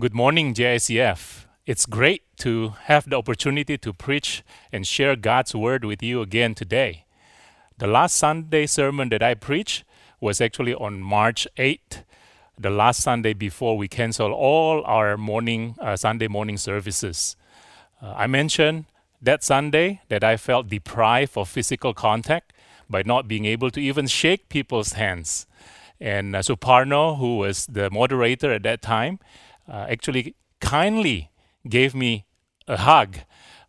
Good morning, JICF. It's great to have the opportunity to preach and share God's word with you again today. The last Sunday sermon that I preached was actually on March 8th, the last Sunday before we cancel all our morning uh, Sunday morning services. Uh, I mentioned that Sunday that I felt deprived of physical contact by not being able to even shake people's hands. And uh, Suparno, who was the moderator at that time, uh, actually kindly gave me a hug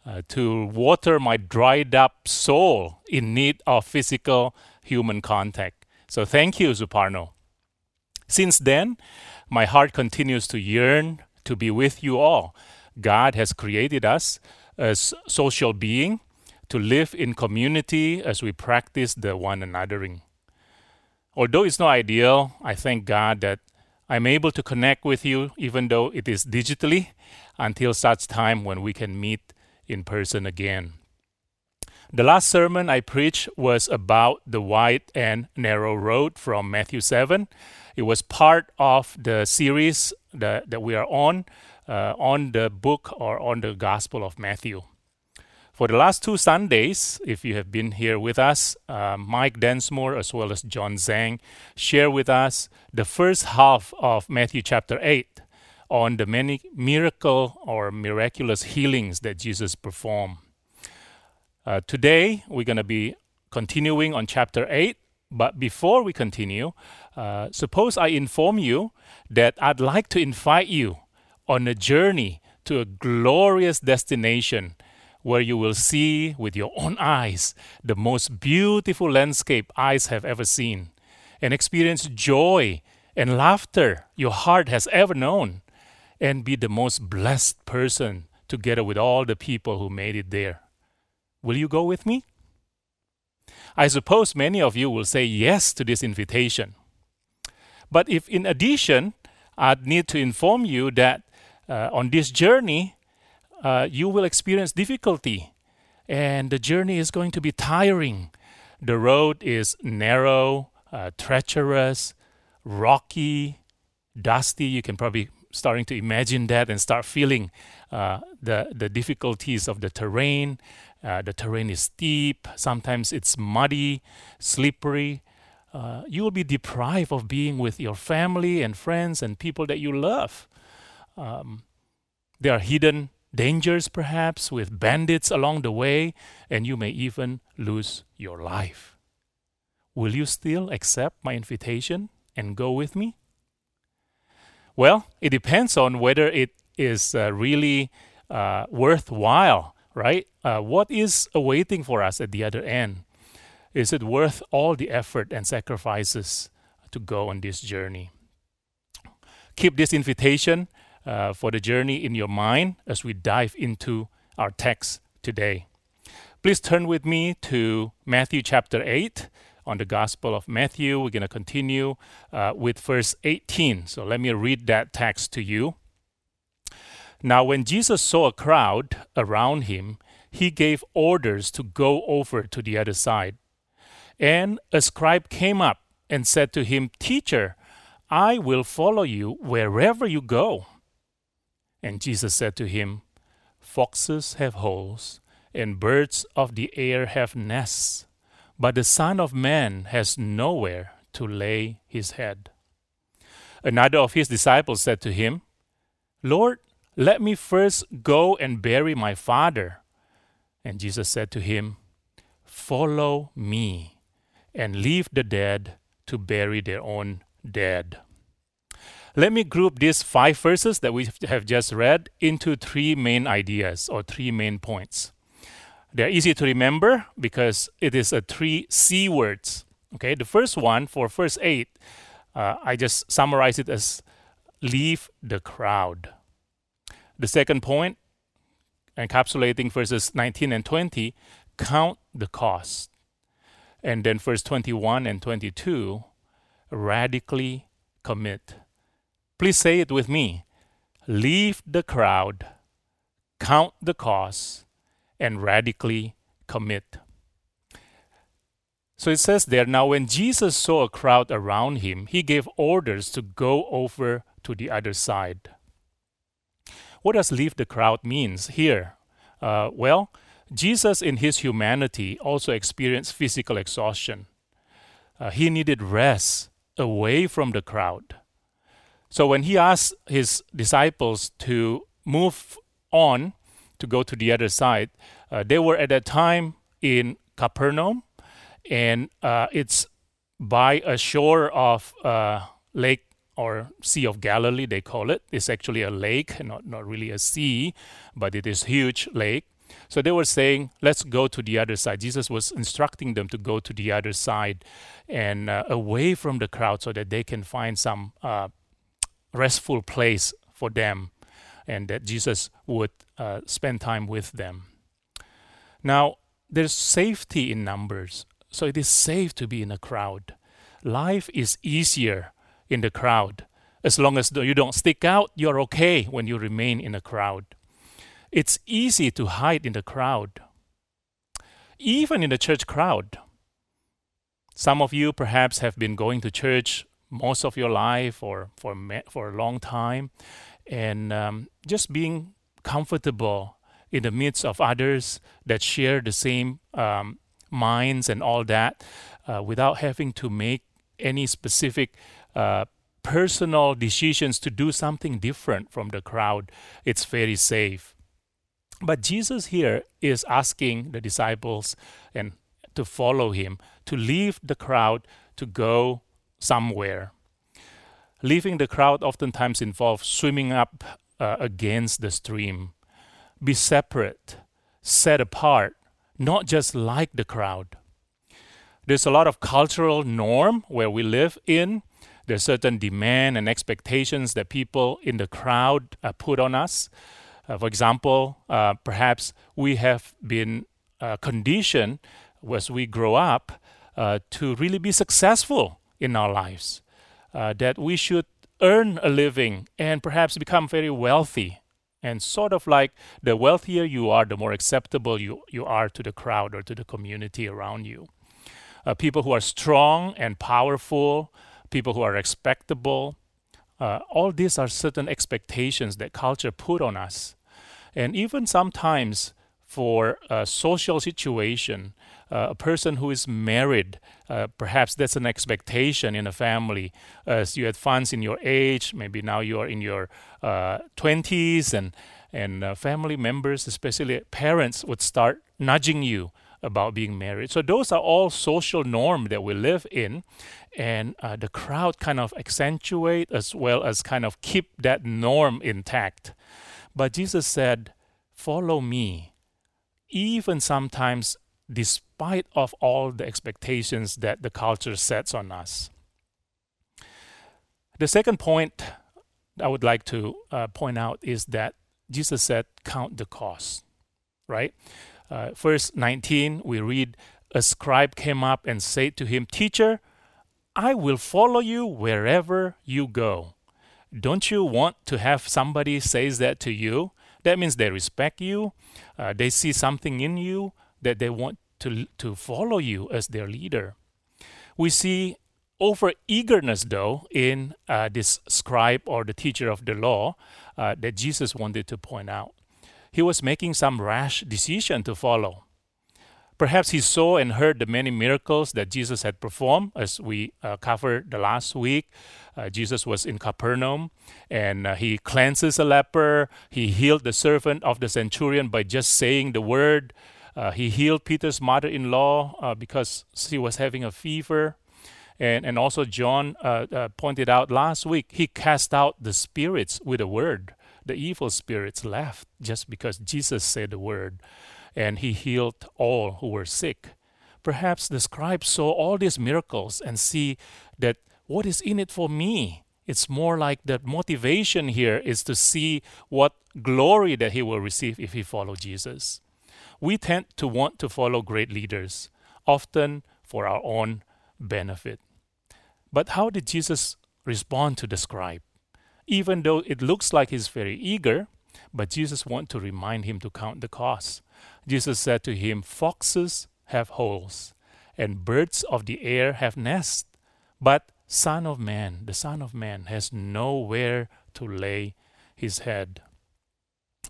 uh, to water my dried up soul in need of physical human contact. So thank you, Suparno. Since then, my heart continues to yearn to be with you all. God has created us as social being to live in community as we practice the one anothering. Although it's not ideal, I thank God that I'm able to connect with you, even though it is digitally, until such time when we can meet in person again. The last sermon I preached was about the wide and narrow road from Matthew 7. It was part of the series that, that we are on, uh, on the book or on the Gospel of Matthew. For the last two Sundays, if you have been here with us, uh, Mike Densmore as well as John Zhang share with us the first half of Matthew chapter 8 on the many miracle or miraculous healings that Jesus performed. Uh, today, we're going to be continuing on chapter 8. But before we continue, uh, suppose I inform you that I'd like to invite you on a journey to a glorious destination where you will see with your own eyes the most beautiful landscape eyes have ever seen and experience joy and laughter your heart has ever known and be the most blessed person together with all the people who made it there. Will you go with me? I suppose many of you will say yes to this invitation. But if in addition, I'd need to inform you that uh, on this journey, uh, you will experience difficulty and the journey is going to be tiring. The road is narrow, uh, treacherous, rocky, dusty. You can probably starting to imagine that and start feeling uh, the the difficulties of the terrain. Uh, the terrain is steep. Sometimes it's muddy, slippery. Uh, you will be deprived of being with your family and friends and people that you love. Um, are hidden dangers, perhaps, with bandits along the way, and you may even lose your life. Will you still accept my invitation and go with me? Well, it depends on whether it is uh, really uh, worthwhile, right? Uh, what is awaiting for us at the other end? Is it worth all the effort and sacrifices to go on this journey? Keep this invitation uh, for the journey in your mind as we dive into our text today. Please turn with me to Matthew chapter 8 on the Gospel of Matthew. We're going to continue uh, with verse 18. So let me read that text to you. Now, when Jesus saw a crowd around him, he gave orders to go over to the other side. And a scribe came up and said to him, Teacher, I will follow you wherever you go. And Jesus said to him, Foxes have holes, and birds of the air have nests, but the Son of Man has nowhere to lay his head. Another of his disciples said to him, Lord, let me first go and bury my father. And Jesus said to him, Follow me, and leave the dead to bury their own dead. Let me group these five verses that we have just read into three main ideas or three main points. They're easy to remember because it is a three C words. Okay, the first one for verse 8, uh, I just summarize it as leave the crowd. The second point, encapsulating verses 19 and 20, count the cost. And then verse 21 and 22, radically commit. Please say it with me. Leave the crowd, count the cost, and radically commit. So it says there now, when Jesus saw a crowd around him, he gave orders to go over to the other side. What does leave the crowd means here? Uh, well, Jesus in his humanity also experienced physical exhaustion. Uh, he needed rest away from the crowd. So when he asked his disciples to move on to go to the other side, uh, they were at that time in Capernaum, and uh, it's by a shore of uh, Lake or Sea of Galilee, they call it. It's actually a lake, not, not really a sea, but it is huge lake. So they were saying, let's go to the other side. Jesus was instructing them to go to the other side and uh, away from the crowd so that they can find some uh, restful place for them and that Jesus would uh, spend time with them. Now, there's safety in numbers, so it is safe to be in a crowd. Life is easier in the crowd. As long as you don't stick out, you're okay when you remain in a crowd. It's easy to hide in the crowd, even in the church crowd. Some of you perhaps have been going to church most of your life or for for a long time, and um, just being comfortable in the midst of others that share the same um, minds and all that, uh, without having to make any specific uh, personal decisions to do something different from the crowd, it's very safe. But Jesus here is asking the disciples and to follow him, to leave the crowd to go somewhere. Leaving the crowd oftentimes involves swimming up uh, against the stream. Be separate, set apart, not just like the crowd. There's a lot of cultural norm where we live in there's certain demand and expectations that people in the crowd uh, put on us. Uh, for example, uh, perhaps we have been uh, conditioned as we grow up uh, to really be successful in our lives, uh, that we should earn a living and perhaps become very wealthy. And sort of like the wealthier you are, the more acceptable you, you are to the crowd or to the community around you. people who are strong and powerful, people who are respectable. Uh, all these are certain expectations that culture put on us. And even sometimes for a social situation, uh, a person who is married, uh, perhaps that's an expectation in a family. As you advance in your age, maybe now you are in your 20s, uh, and and uh, family members, especially parents, would start nudging you about being married. So those are all social norm that we live in, and uh, the crowd kind of accentuate as well as kind of keep that norm intact. But Jesus said, "Follow me," even sometimes despite of all the expectations that the culture sets on us. The second point I would like to uh, point out is that Jesus said, "Count the cost." Right? Uh, verse 19, we read, A scribe came up and said to him, Teacher, I will follow you wherever you go. Don't you want to have somebody says that to you? That means they respect you. Uh, they see something in you that they want to, to follow you as their leader. We see over eagerness, though, in uh, this scribe or the teacher of the law uh, that Jesus wanted to point out he was making some rash decision to follow. Perhaps he saw and heard the many miracles that Jesus had performed, as we uh, covered the last week. Uh, Jesus was in Capernaum and uh, he cleanses a leper. He healed the servant of the centurion by just saying the word. Uh, he healed Peter's mother in law uh, because she was having a fever. And, and also, John uh, pointed out last week, he cast out the spirits with a word the evil spirits left just because Jesus said the word and he healed all who were sick. Perhaps the scribe saw all these miracles and see that what is in it for me? It's more like the motivation here is to see what glory that he will receive if he follow Jesus. We tend to want to follow great leaders, often for our own benefit. But how did Jesus respond to the scribe? even though it looks like he's very eager, but Jesus wants to remind him to count the cost. Jesus said to him, Foxes have holes, and birds of the air have nests, but Son of Man, the Son of Man, has nowhere to lay his head.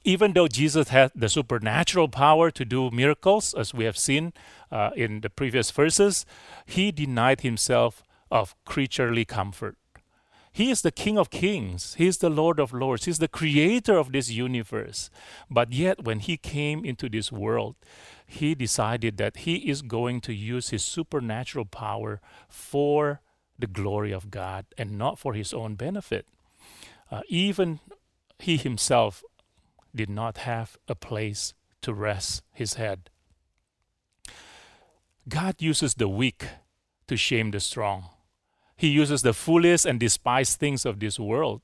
even though Jesus had the supernatural power to do miracles, as we have seen uh, in the previous verses, he denied himself of creaturely comfort. He is the King of Kings. He is the Lord of Lords. He's the creator of this universe. But yet, when he came into this world, he decided that he is going to use his supernatural power for the glory of God and not for his own benefit. Uh, even he himself did not have a place to rest his head. God uses the weak to shame the strong. He uses the foolish and despised things of this world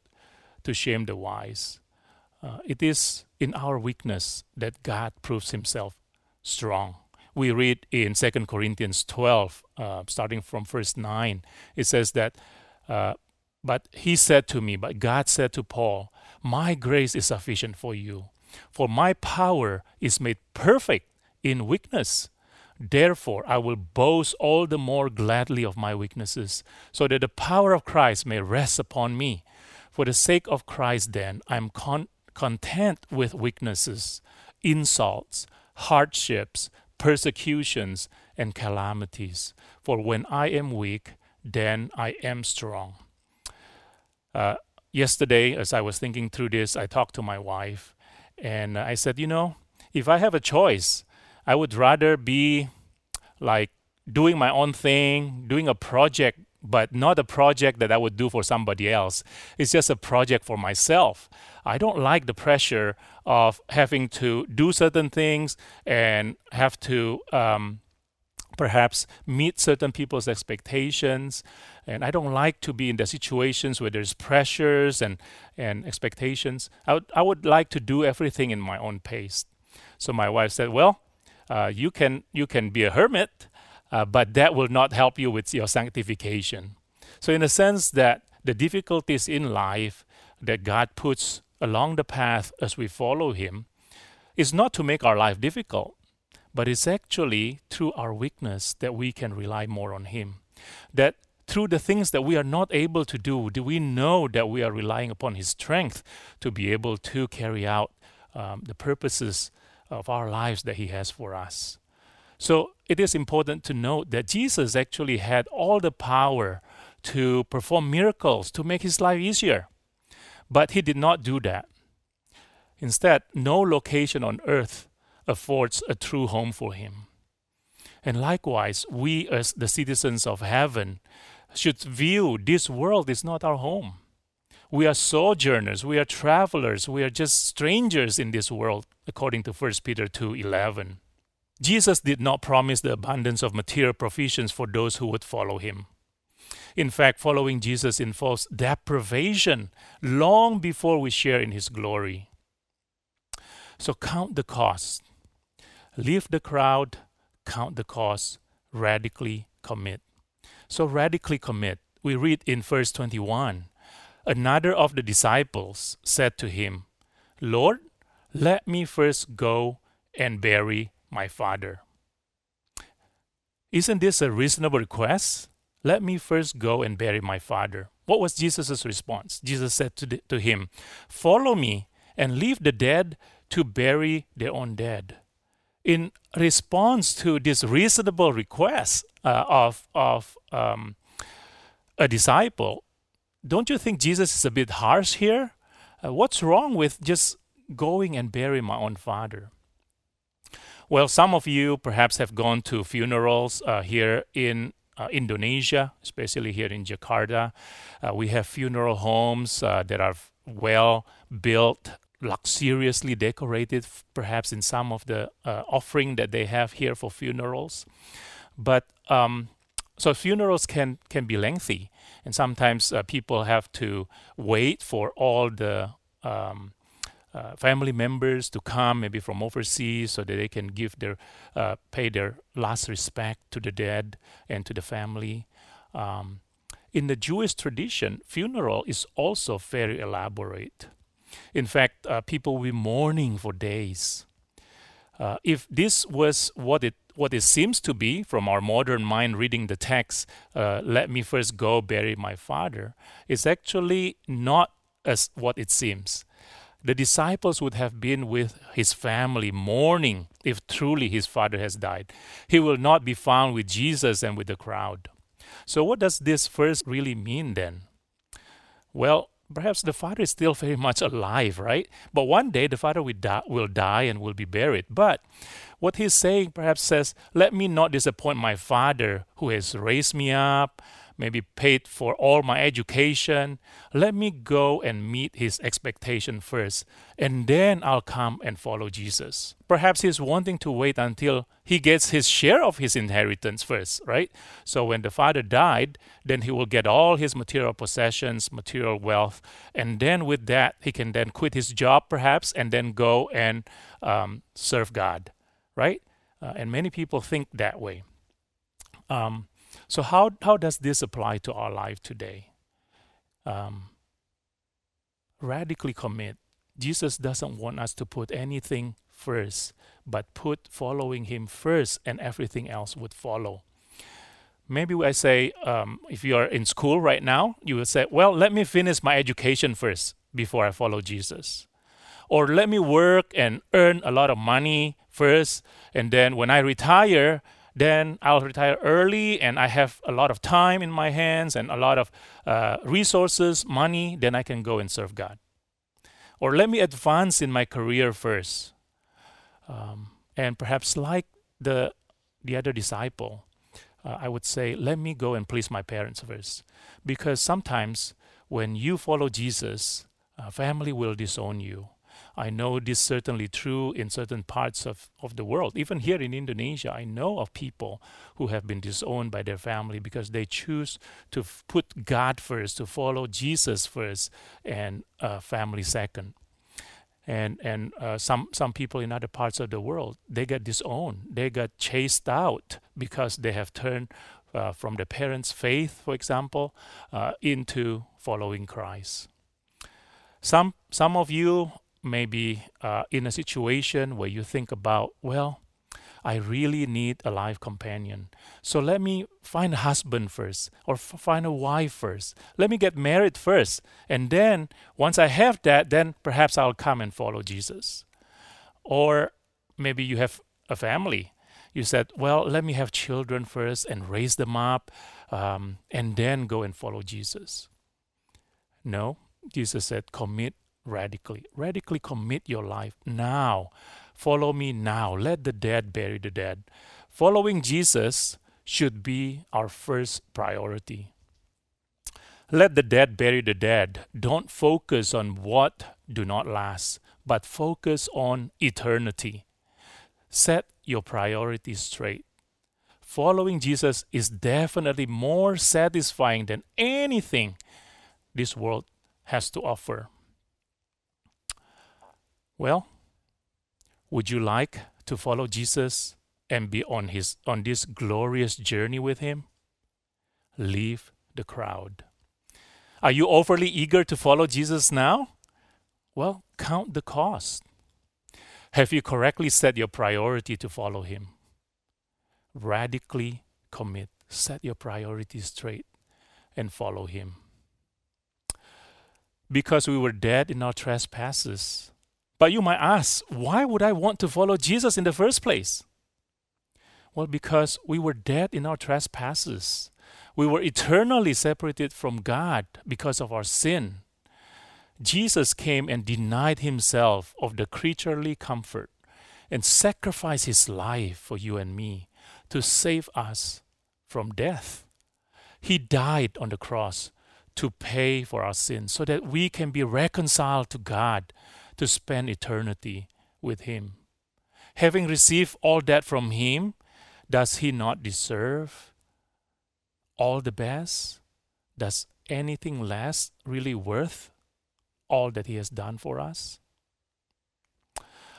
to shame the wise. Uh, it is in our weakness that God proves himself strong. We read in 2 Corinthians 12, uh, starting from verse 9, it says that, uh, But he said to me, but God said to Paul, My grace is sufficient for you, for my power is made perfect in weakness. Therefore, I will boast all the more gladly of my weaknesses, so that the power of Christ may rest upon me. For the sake of Christ, then, I am con- content with weaknesses, insults, hardships, persecutions, and calamities. For when I am weak, then I am strong. Uh, yesterday, as I was thinking through this, I talked to my wife, and I said, You know, if I have a choice, I would rather be like doing my own thing, doing a project, but not a project that I would do for somebody else. It's just a project for myself. I don't like the pressure of having to do certain things and have to um, perhaps meet certain people's expectations. And I don't like to be in the situations where there's pressures and, and expectations. I would, I would like to do everything in my own pace. So my wife said, Well, uh, you can you can be a hermit, uh, but that will not help you with your sanctification. So in a sense that the difficulties in life that God puts along the path as we follow Him is not to make our life difficult, but it's actually through our weakness that we can rely more on Him. That through the things that we are not able to do, do we know that we are relying upon His strength to be able to carry out um, the purposes of our lives that He has for us. So it is important to note that Jesus actually had all the power to perform miracles to make His life easier. But He did not do that. Instead, no location on earth affords a true home for Him. And likewise, we as the citizens of heaven should view this world is not our home. We are sojourners, we are travelers, we are just strangers in this world, according to 1 Peter 2:11. Jesus did not promise the abundance of material provisions for those who would follow him. In fact, following Jesus involves deprivation long before we share in his glory. So count the cost. Leave the crowd, count the cost, radically commit. So radically commit. We read in verse 21 Another of the disciples said to him, Lord, let me first go and bury my father. Isn't this a reasonable request? Let me first go and bury my father. What was Jesus' response? Jesus said to, the, to him, Follow me and leave the dead to bury their own dead. In response to this reasonable request uh, of, of um, a disciple, don't you think Jesus is a bit harsh here? Uh, what's wrong with just going and burying my own father? Well, some of you perhaps have gone to funerals uh, here in uh, Indonesia, especially here in Jakarta. Uh, we have funeral homes uh, that are well built, luxuriously decorated, perhaps in some of the uh, offering that they have here for funerals. But um, so funerals can can be lengthy, and sometimes uh, people have to wait for all the um, uh, family members to come, maybe from overseas, so that they can give their uh, pay their last respect to the dead and to the family. Um, in the Jewish tradition, funeral is also very elaborate. In fact, uh, people will be mourning for days. Uh, if this was what it what it seems to be from our modern mind reading the text, uh, let me first go bury my father, is actually not as what it seems. The disciples would have been with his family mourning if truly his father has died. He will not be found with Jesus and with the crowd. So, what does this verse really mean then? Well, perhaps the father is still very much alive, right? But one day the father will die, will die and will be buried. But what he's saying perhaps says, Let me not disappoint my father who has raised me up, maybe paid for all my education. Let me go and meet his expectation first, and then I'll come and follow Jesus. Perhaps he's wanting to wait until he gets his share of his inheritance first, right? So when the father died, then he will get all his material possessions, material wealth, and then with that, he can then quit his job perhaps and then go and um, serve God, right? Uh, and many people think that way. Um, so how how does this apply to our life today? Um, radically commit. Jesus doesn't want us to put anything first, but put following Him first, and everything else would follow. Maybe I say, um, if you are in school right now, you will say, well, let me finish my education first before I follow Jesus. Or let me work and earn a lot of money first, and then when I retire, then I'll retire early and I have a lot of time in my hands and a lot of uh, resources, money, then I can go and serve God. Or let me advance in my career first. Um, and perhaps, like the, the other disciple, uh, I would say, let me go and please my parents first. Because sometimes when you follow Jesus, uh, family will disown you I know this certainly true in certain parts of, of the world. Even here in Indonesia, I know of people who have been disowned by their family because they choose to f- put God first, to follow Jesus first, and uh, family second. And and uh, some some people in other parts of the world they get disowned, they got chased out because they have turned uh, from the parents' faith, for example, uh, into following Christ. Some some of you maybe uh, in a situation where you think about, well, I really need a life companion. So let me find a husband first or f- find a wife first. Let me get married first. And then once I have that, then perhaps I'll come and follow Jesus. Or maybe you have a family. You said, well, let me have children first and raise them up um, and then go and follow Jesus. No, Jesus said, commit radically. Radically commit your life now. Follow me now. Let the dead bury the dead. Following Jesus should be our first priority. Let the dead bury the dead. Don't focus on what do not last, but focus on eternity. Set your priorities straight. Following Jesus is definitely more satisfying than anything this world has to offer. Well, would you like to follow Jesus and be on his on this glorious journey with him? Leave the crowd. Are you overly eager to follow Jesus now? Well, count the cost. Have you correctly set your priority to follow him? Radically commit. Set your priorities straight and follow him. Because we were dead in our trespasses, but you might ask, why would I want to follow Jesus in the first place? Well, because we were dead in our trespasses. We were eternally separated from God because of our sin. Jesus came and denied himself of the creaturely comfort and sacrificed his life for you and me to save us from death. He died on the cross to pay for our sins so that we can be reconciled to God to spend eternity with Him. Having received all that from Him, does He not deserve all the best? Does anything less really worth all that He has done for us?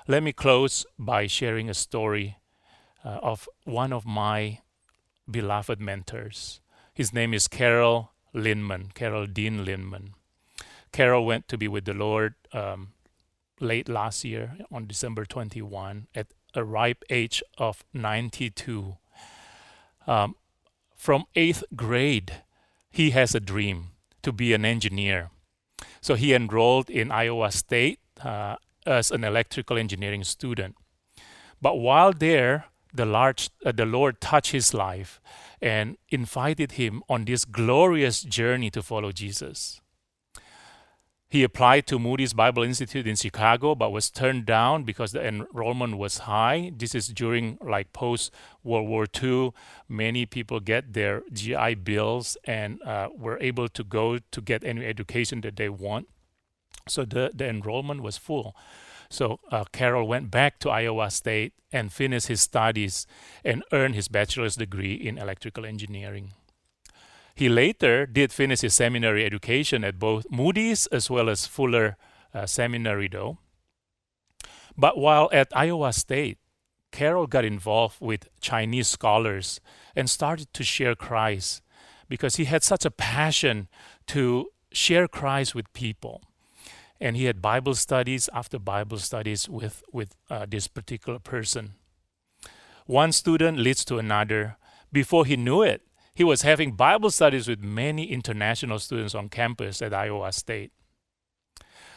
Let me close by sharing a story uh, of one of my beloved mentors. His name is Carol Lindman, Carol Dean Lindman. Carol went to be with the Lord um, late last year on December 21 at a ripe age of 92. Um, from eighth grade, he has a dream to be an engineer. So he enrolled in Iowa State uh, as an electrical engineering student. But while there, the, large, uh, the Lord touched his life and invited him on this glorious journey to follow Jesus. He applied to Moody's Bible Institute in Chicago, but was turned down because the enrollment was high. This is during like post World War II. Many people get their GI bills and uh, were able to go to get any education that they want. So the, the enrollment was full. So uh, went back to Iowa State and finished his studies and earned his bachelor's degree in electrical engineering. He later did finish his seminary education at both Moody's as well as Fuller uh, Seminary, though. But while at Iowa State, Carroll got involved with Chinese scholars and started to share Christ because he had such a passion to share Christ with people and he had Bible studies after Bible studies with with uh, this particular person. One student leads to another. Before he knew it, he was having Bible studies with many international students on campus at Iowa State.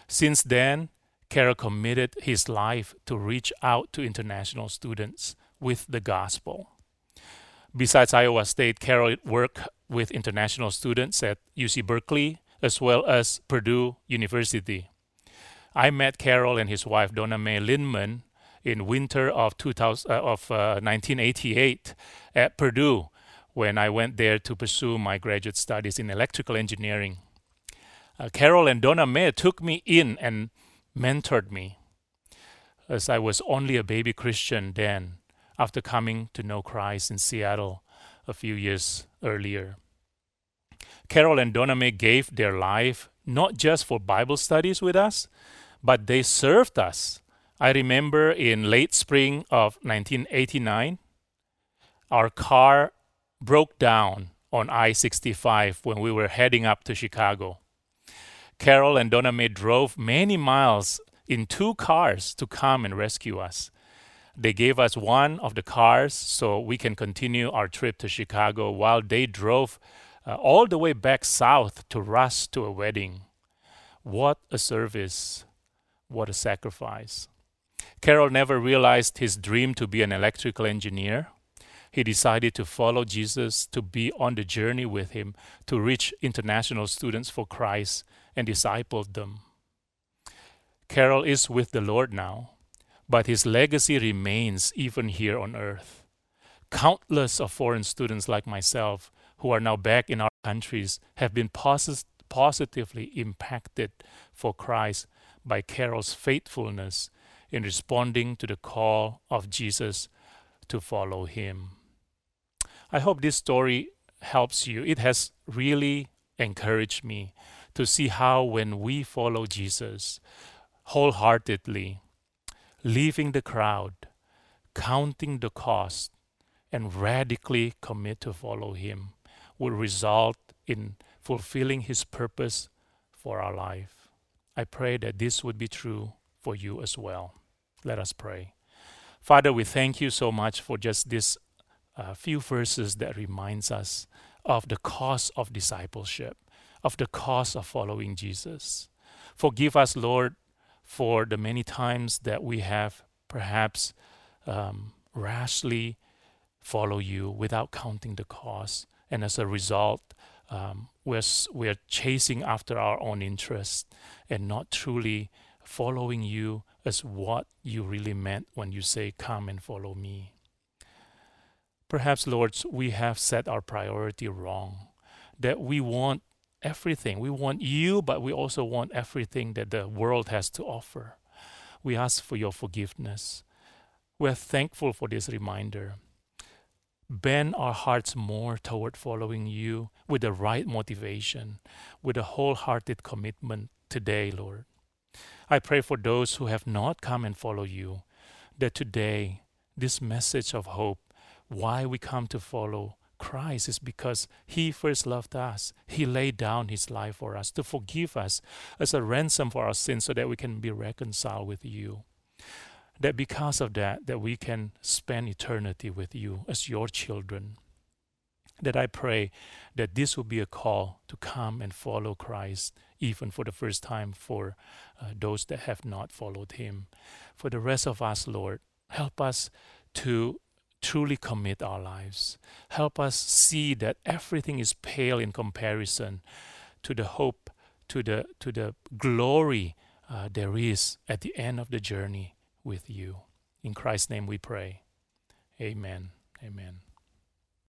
Since then, Carroll committed his life to reach out to international students with the gospel. Besides Iowa State, Carroll worked with international students at UC Berkeley, as well as Purdue University. I met Carroll and his wife Donna Mae Lindman in winter of 2000 uh, of uh, 1988 at Purdue when I went there to pursue my graduate studies in electrical engineering. Uh, Carroll and Donna Mae took me in and mentored me as I was only a baby Christian then after coming to know Christ in Seattle a few years earlier. Carol and Donna Mae gave their life not just for Bible studies with us, but they served us. I remember in late spring of 1989, our car broke down on I 65 when we were heading up to Chicago. Carol and Donna Mae drove many miles in two cars to come and rescue us. They gave us one of the cars so we can continue our trip to Chicago while they drove uh, all the way back south to rush to a wedding. What a service! What a sacrifice! Carol never realized his dream to be an electrical engineer. He decided to follow Jesus, to be on the journey with him, to reach international students for Christ and disciple them. Carol is with the Lord now, but his legacy remains even here on earth. Countless of foreign students like myself who are now back in our countries have been posit- positively impacted for Christ by Carol's faithfulness in responding to the call of Jesus to follow him. I hope this story helps you. It has really encouraged me to see how, when we follow Jesus wholeheartedly, leaving the crowd, counting the cost, and radically commit to follow him, will result in fulfilling His purpose for our life. I pray that this would be true for you as well. Let us pray. Father, we thank you so much for just this uh, few verses that reminds us of the cost of discipleship, of the cost of following Jesus. Forgive us, Lord, for the many times that we have perhaps um, rashly follow you without counting the cost and as a result, um, we're we're chasing after our own interests and not truly following you as what you really meant when you say, "Come and follow me." Perhaps, Lord, we have set our priority wrong. That we want everything. We want you, but we also want everything that the world has to offer. We ask for your forgiveness. We're thankful for this reminder bend our hearts more toward following you with the right motivation, with a wholehearted commitment today, Lord. I pray for those who have not come and follow you, that today, this message of hope, why we come to follow Christ is because He first loved us. He laid down His life for us to forgive us as a ransom for our sins so that we can be reconciled with you that because of that that we can spend eternity with you as your children that I pray that this will be a call to come and follow Christ, even for the first time for uh, those that have not followed Him. For the rest of us, Lord, help us to truly commit our lives. Help us see that everything is pale in comparison to the hope, to the to the glory uh, there is at the end of the journey with you. In Christ's name we pray. Amen. Amen.